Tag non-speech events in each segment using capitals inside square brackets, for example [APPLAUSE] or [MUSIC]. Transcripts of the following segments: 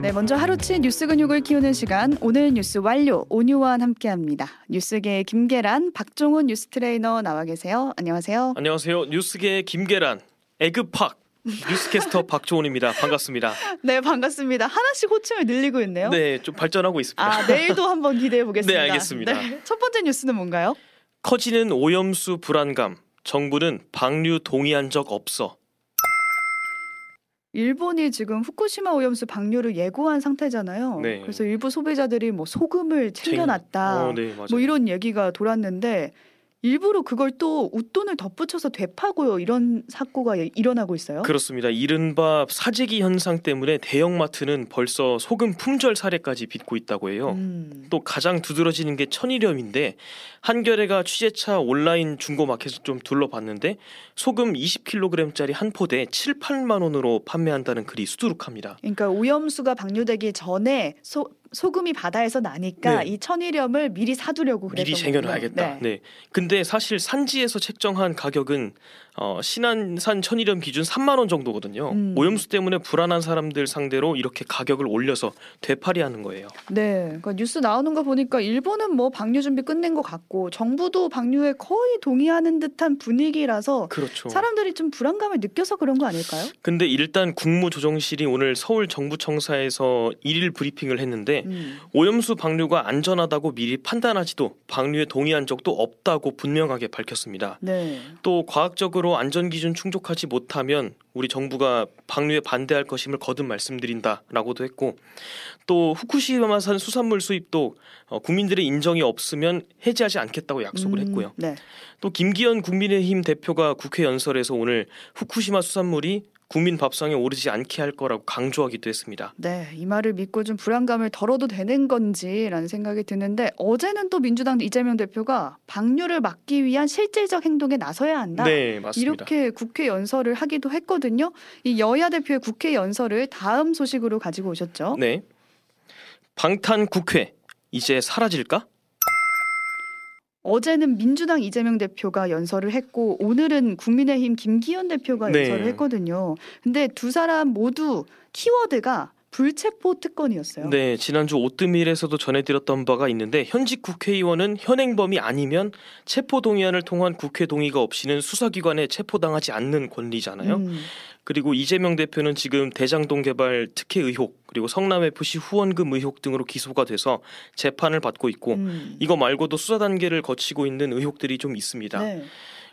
네, 먼저 하루치 뉴스 근육을 키우는 시간 오늘 뉴스 완료 오뉴완 함께합니다. 뉴스계 김계란, 박종훈 뉴스 트레이너 나와 계세요. 안녕하세요. 안녕하세요. 뉴스계 김계란, 에그팍 뉴스캐스터 [LAUGHS] 박종훈입니다. 반갑습니다. 네, 반갑습니다. 하나씩 호칭을 늘리고 있네요. 네, 좀 발전하고 있습니다. 아, 내일도 한번 기대해 [LAUGHS] 보겠습니다. 네, 알겠습니다. 네, 첫 번째 뉴스는 뭔가요? 커지는 오염수 불안감. 정부는 방류 동의한 적 없어. 일본이 지금 후쿠시마 오염수 방류를 예고한 상태잖아요. 네. 그래서 일부 소비자들이 뭐 소금을 챙겨놨다. 어, 네, 뭐 이런 얘기가 돌았는데 일부러 그걸 또 웃돈을 덧붙여서 되파고요 이런 사고가 일어나고 있어요. 그렇습니다. 이른바 사재기 현상 때문에 대형마트는 벌써 소금 품절 사례까지 빚고 있다고 해요. 음. 또 가장 두드러지는 게 천일염인데 한겨레가 취재차 온라인 중고 마켓을 좀 둘러봤는데 소금 20kg짜리 한 포대에 7, 8만 원으로 판매한다는 글이 수두룩합니다. 그러니까 오염수가 방류되기 전에 소, 소금이 바다에서 나니까 네. 이 천일염을 미리 사두려고 그랬던 미리 쟁여놔야겠다. 네. 네. 근데 사실 산지에서 책정한 가격은 어, 신안산 천일염 기준 3만 원 정도거든요. 음. 오염수 때문에 불안한 사람들 상대로 이렇게 가격을 올려서 되팔이하는 거예요. 네, 그러니까 뉴스 나오는 거 보니까 일본은 뭐 방류 준비 끝낸 것 같고 정부도 방류에 거의 동의하는 듯한 분위기라서 그렇죠. 사람들이 좀 불안감을 느껴서 그런 거 아닐까요? 근데 일단 국무조정실이 오늘 서울 정부청사에서 일일 브리핑을 했는데 음. 오염수 방류가 안전하다고 미리 판단하지도 방류에 동의한 적도 없다고 분명하게 밝혔습니다. 네. 또 과학적으로 안전 기준 충족하지 못하면 우리 정부가 방류에 반대할 것임을 거듭 말씀드린다라고도 했고 또 후쿠시마산 수산물 수입도 어, 국민들의 인정이 없으면 해지하지 않겠다고 약속을 음, 했고요. 네. 또 김기현 국민의힘 대표가 국회 연설에서 오늘 후쿠시마 수산물이 국민 밥상에 오르지 않게 할 거라고 강조하기도 했습니다. 네, 이 말을 믿고 좀 불안감을 덜어도 되는 건지라는 생각이 드는데 어제는 또 민주당 이재명 대표가 방류를 막기 위한 실질적 행동에 나서야 한다. 네, 맞습니다. 이렇게 국회 연설을 하기도 했거든요. 이 여야 대표의 국회 연설을 다음 소식으로 가지고 오셨죠. 네. 방탄 국회 이제 사라질까? 어제는 민주당 이재명 대표가 연설을 했고 오늘은 국민의힘 김기현 대표가 네. 연설을 했거든요. 근데 두 사람 모두 키워드가 불체포 특권이었어요. 네, 지난주 오뜨밀에서도 전해드렸던 바가 있는데 현직 국회의원은 현행범이 아니면 체포 동의안을 통한 국회 동의가 없이는 수사기관에 체포당하지 않는 권리잖아요. 음. 그리고 이재명 대표는 지금 대장동 개발 특혜 의혹 그리고 성남 FC 후원금 의혹 등으로 기소가 돼서 재판을 받고 있고 음. 이거 말고도 수사 단계를 거치고 있는 의혹들이 좀 있습니다. 네.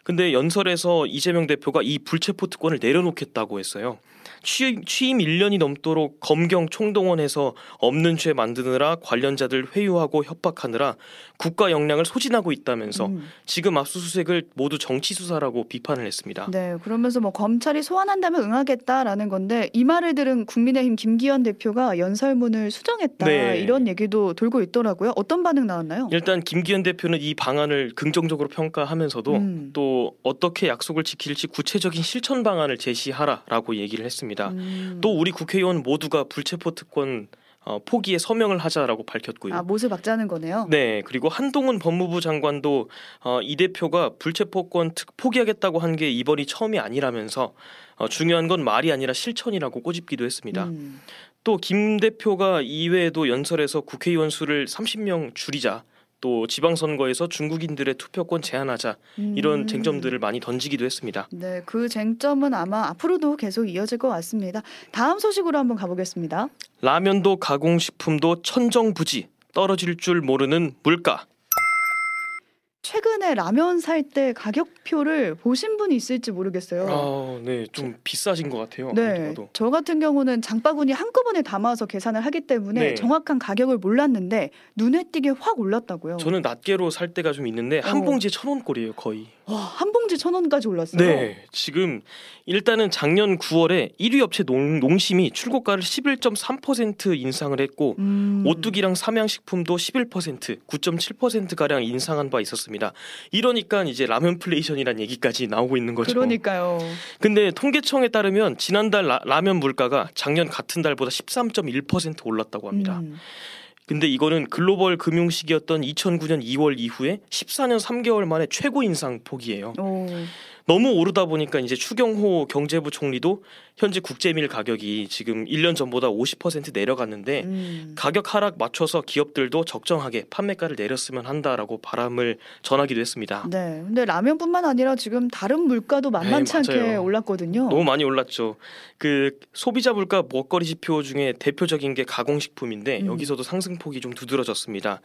근데 연설에서 이재명 대표가 이 불체포 특권을 내려놓겠다고 했어요. 취임, 취임 1년이 넘도록 검경 총동원해서 없는 죄 만드느라 관련자들 회유하고 협박하느라 국가 역량을 소진하고 있다면서 음. 지금 압수수색을 모두 정치 수사라고 비판을 했습니다. 네, 그러면서 뭐 검찰이 소환한다면 응하겠다라는 건데 이 말을 들은 국민의힘 김기현 대표가 연설문을 수정했다 네. 이런 얘기도 돌고 있더라고요. 어떤 반응 나왔나요? 일단 김기현 대표는 이 방안을 긍정적으로 평가하면서도 음. 또 어떻게 약속을 지킬지 구체적인 실천 방안을 제시하라라고 얘기를 했습니다. 음. 또 우리 국회의원 모두가 불체포 특권 어, 포기에 서명을 하자라고 밝혔고요. 아 못을 박자는 거네요. 네, 그리고 한동훈 법무부 장관도 어, 이 대표가 불체포권 특 포기하겠다고 한 게 이번이 처음이 아니라면서 어, 중요한 건 말이 아니라 실천이라고 꼬집기도 했습니다. 음. 또김 대표가 이외에도 연설에서 국회의원 수를 30명 줄이자 또 지방선거에서 중국인들의 투표권 제한하자 이런 음. 쟁점들을 많이 던지기도 했습니다. 네, 그 쟁점은 아마 앞으로도 계속 이어질 것 같습니다. 다음 소식으로 한번 가보겠습니다. 라면도 가공식품도 천정부지 떨어질 줄 모르는 물가. 최근에 라면 살 때 가격표를 보신 분이 있을지 모르겠어요. 아, 네, 좀 저, 비싸진 것 같아요. 네, 저 같은 경우는 장바구니 한꺼번에 담아서 계산을 하기 때문에 네. 정확한 가격을 몰랐는데 눈에 띄게 확 올랐다고요. 저는 낱개로 살 때가 좀 있는데 한 어. 봉지에 천 원꼴이에요, 거의. 와, 한 봉지 천 원까지 올랐어요. 네, 지금 일단은 작년 9월에 1위 업체 농, 농심이 출고가를 11.3% 인상을 했고 음. 오뚜기랑 삼양식품도 11% 9.7% 가량 인상한 바 있었습니다. 이러니까 이제 라면플레이션이란 얘기까지 나오고 있는 거죠. 그러니까요. 근데 통계청에 따르면 지난달 라, 면 물가가 작년 같은 달보다 13.1% 올랐다고 합니다. 음. 근데 이거는 글로벌 금융 시기였던 2009년 2월 이후에 14년 3개월 만에 최고 인상 폭이에요. 오. 너무 오르다 보니까 이제 추경호 경제부 총리도 현재 국제밀 가격이 지금 1년 전보다 50% 내려갔는데 음. 가격 하락 맞춰서 기업들도 적정하게 판매가를 내렸으면 한다라고 바람을 전하기도 했습니다. 네. 근데 라면뿐만 아니라 지금 다른 물가도 만만치 네, 않게 올랐거든요. 너무 많이 올랐죠. 그 소비자 물가 먹거리 지표 중에 대표적인 게 가공식품인데 음. 여기서도 상승폭이 좀 두드러졌습니다.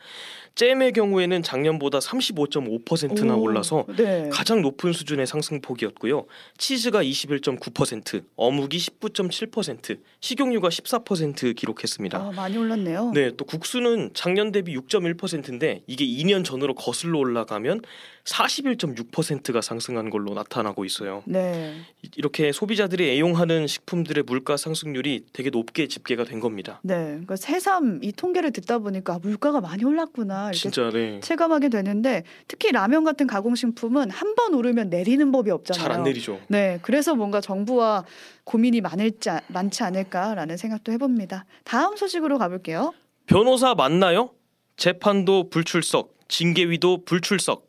잼의 경우에는 작년보다 35.5%나 오, 올라서 네. 가장 높은 수준의 상승폭이었고요. 치즈가 21.9%, 어묵 이 19.7%, 식용유가 14% 기록했습니다. 아, 많이 올랐네요. 네, 또 국수는 작년 대비 6.1%인데 이게 2년 전으로 거슬러 올라가면 41.6%가 상승한 걸로 나타나고 있어요. 네. 이렇게 소비자들이 애용하는 식품들의 물가 상승률이 되게 높게 집계가 된 겁니다. 네. 그러니까 새삼 이 통계를 듣다 보니까 물가가 많이 올랐구나 이렇게 진짜, 네. 체감하게 되는데 특히 라면 같은 가공식품은 한 번 오르면 내리는 법이 없잖아요. 잘 안 내리죠. 네. 그래서 뭔가 정부와 고민이 많을지 많지 않을까라는 생각도 해봅니다. 다음 소식으로 가볼게요. 변호사 맞나요? 재판도 불출석, 징계위도 불출석.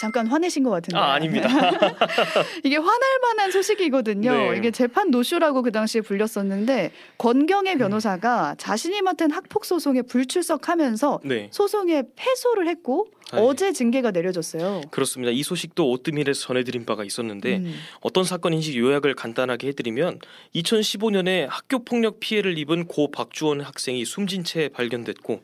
잠깐 화내신 것 같은데. 아, 아닙니다. [LAUGHS] 이게 화날 만한 소식이거든요. 네. 이게 재판 노쇼라고 그 당시에 불렸었는데 권경의 음. 변호사가 자신이 맡은 학폭 소송에 불출석하면서 네. 소송에 패소를 했고 아, 어제 징계가 내려졌어요. 그렇습니다. 이 소식도 오뜨밀에서 전해드린 바가 있었는데 음. 어떤 사건인지 요약을 간단하게 해드리면 2015년에 학교 폭력 피해를 입은 고 박주원 학생이 숨진 채 발견됐고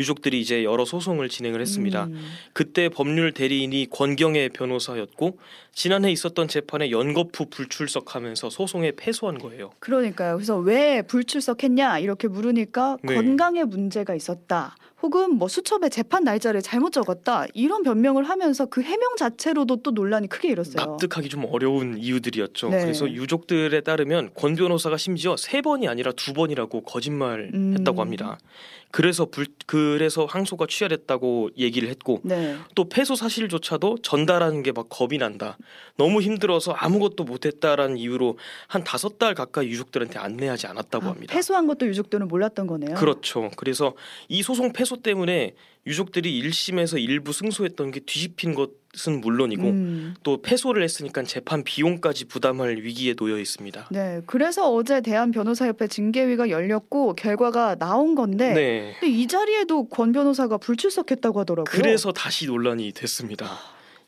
유족들이 이제 여러 소송을 진행을 했습니다. 음. 그때 법률 대리인이 권경의 변호사였고 지난해 있었던 재판에 연거푸 불출석하면서 소송에 패소한 거예요. 그러니까요. 그래서 왜 불출석했냐 이렇게 물으니까 네. 건강에 문제가 있었다. 혹은 뭐 수첩에 재판 날짜를 잘못 적었다 이런 변명을 하면서 그 해명 자체로도 또 논란이 크게 일었어요. 납득하기 좀 어려운 이유들이었죠. 네. 그래서 유족들에 따르면 권 변호사가 심지어 세 번이 아니라 두 번이라고 거짓말했다고 음. 합니다. 그래서 불 그래서 항소가 취하됐다고 얘기를 했고 네. 또 패소 사실조차도 전달하는 게 막 겁이 난다. 너무 힘들어서 아무것도 못했다라는 이유로 한 다섯 달 가까이 유족들한테 안내하지 않았다고 아, 합니다. 패소한 것도 유족들은 몰랐던 거네요. 그렇죠. 그래서 이 소송 패소 때문에 유족들이 1심에서 일부 승소했던 게 뒤집힌 것은 물론이고 음. 또 패소를 했으니까 재판 비용까지 부담할 위기에 놓여 있습니다. 네, 그래서 어제 대한 변호사협회 징계위가 열렸고 결과가 나온 건데 네. 이 자리에도 권 변호사가 불출석했다고 하더라고요. 그래서 다시 논란이 됐습니다.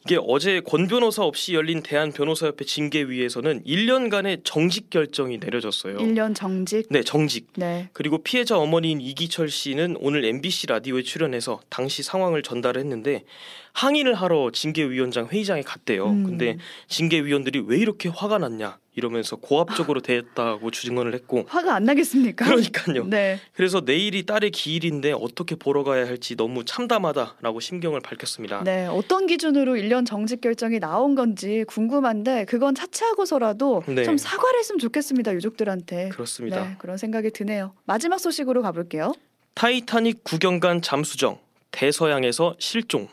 이게 어제 권 변호사 없이 열린 대한 변호사협회 징계위에서는 1년간의 정직 결정이 내려졌어요. 1년 정직? 네, 정직. 네. 그리고 피해자 어머니인 이기철 씨는 오늘 MBC 라디오에 출연해서 당시 상황을 전달했는데 항의를 하러 징계위원장 회의장에 갔대요. 음. 근데 징계위원들이 왜 이렇게 화가 났냐 이러면서 고압적으로 대했다고 주증언을 했고 화가 안 나겠습니까? 그러니까요. 네. 그래서 내일이 딸의 기일인데 어떻게 보러 가야 할지 너무 참담하다라고 심경을 밝혔습니다. 네, 어떤 기준으로 1년 정직 결정이 나온 건지 궁금한데 그건 차치하고서라도 네. 좀 사과를 했으면 좋겠습니다 유족들한테. 그렇습니다. 네, 그런 생각이 드네요. 마지막 소식으로 가볼게요. 타이타닉 구경간 잠수정 대서양에서 실종.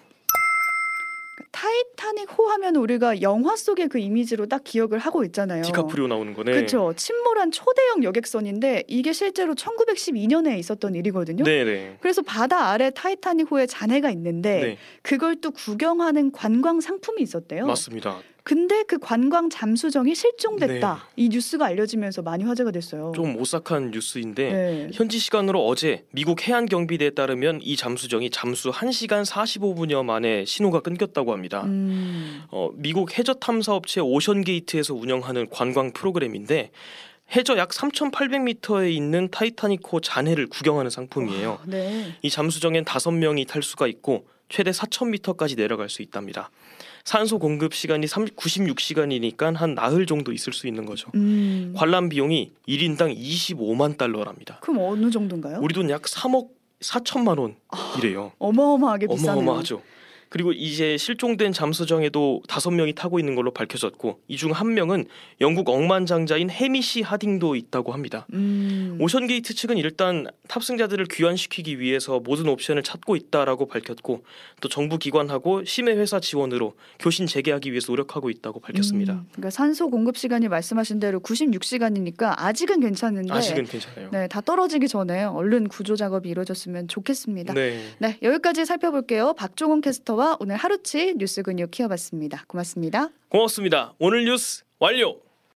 타이타닉 호 하면 우리가 영화 속의 그 이미지로 딱 기억을 하고 있잖아요. 디카프리오 나오는 거. 네. 그렇죠. 침몰한 초대형 여객선인데 이게 실제로 1912년에 있었던 일이거든요. 네네. 그래서 바다 아래 타이타닉 호에 잔해가 있는데 네. 그걸 또 구경하는 관광 상품이 있었대요. 맞습니다. 근데 그 관광 잠수정이 실종됐다. 네. 이 뉴스가 알려지면서 많이 화제가 됐어요. 좀 오싹한 뉴스인데 네. 현지 시간으로 어제 미국 해안 경비대에 따르면 이 잠수정이 잠수 1시간 45분여 만에 신호가 끊겼다고 합니다. 음. 어, 미국 해저 탐사 업체 오션 게이트에서 운영하는 관광 프로그램인데 해저 약 3,800m에 있는 타이타닉호 잔해를 구경하는 상품이에요. 와, 네. 이 잠수정엔 5명이 탈 수가 있고 최대 4,000m까지 내려갈 수 있답니다. 산소 공급 시간이 96시간이니까 한 나흘 정도 있을 수 있는 거죠. 음. 관람 비용이 1인당 25만 달러랍니다. 그럼 어느 정도인가요? 우리 돈 약 3억 4천만 원이래요. 아, 어마어마하게 비싸네요. 어마어마하죠. 그리고 이제 실종된 잠수정에도 다섯 명이 타고 있는 걸로 밝혀졌고 이 중 한 명은 영국 억만장자인 해미시 하딩도 있다고 합니다. 음. 오션게이트 측은 일단 탑승자들을 귀환시키기 위해서 모든 옵션을 찾고 있다라고 밝혔고 또 정부 기관하고 심해 회사 지원으로 교신 재개하기 위해서 노력하고 있다고 밝혔습니다. 음. 그러니까 산소 공급 시간이 말씀하신 대로 96시간이니까 아직은 괜찮은데 아직은 괜찮아요. 네, 다 떨어지기 전에 얼른 구조 작업이 이루어졌으면 좋겠습니다. 네. 네, 여기까지 살펴볼게요. 박종훈 캐스터 기자와 오늘 하루치 뉴스 근육 키워봤습니다. 고맙습니다. 고맙습니다. 오늘 뉴스 완료.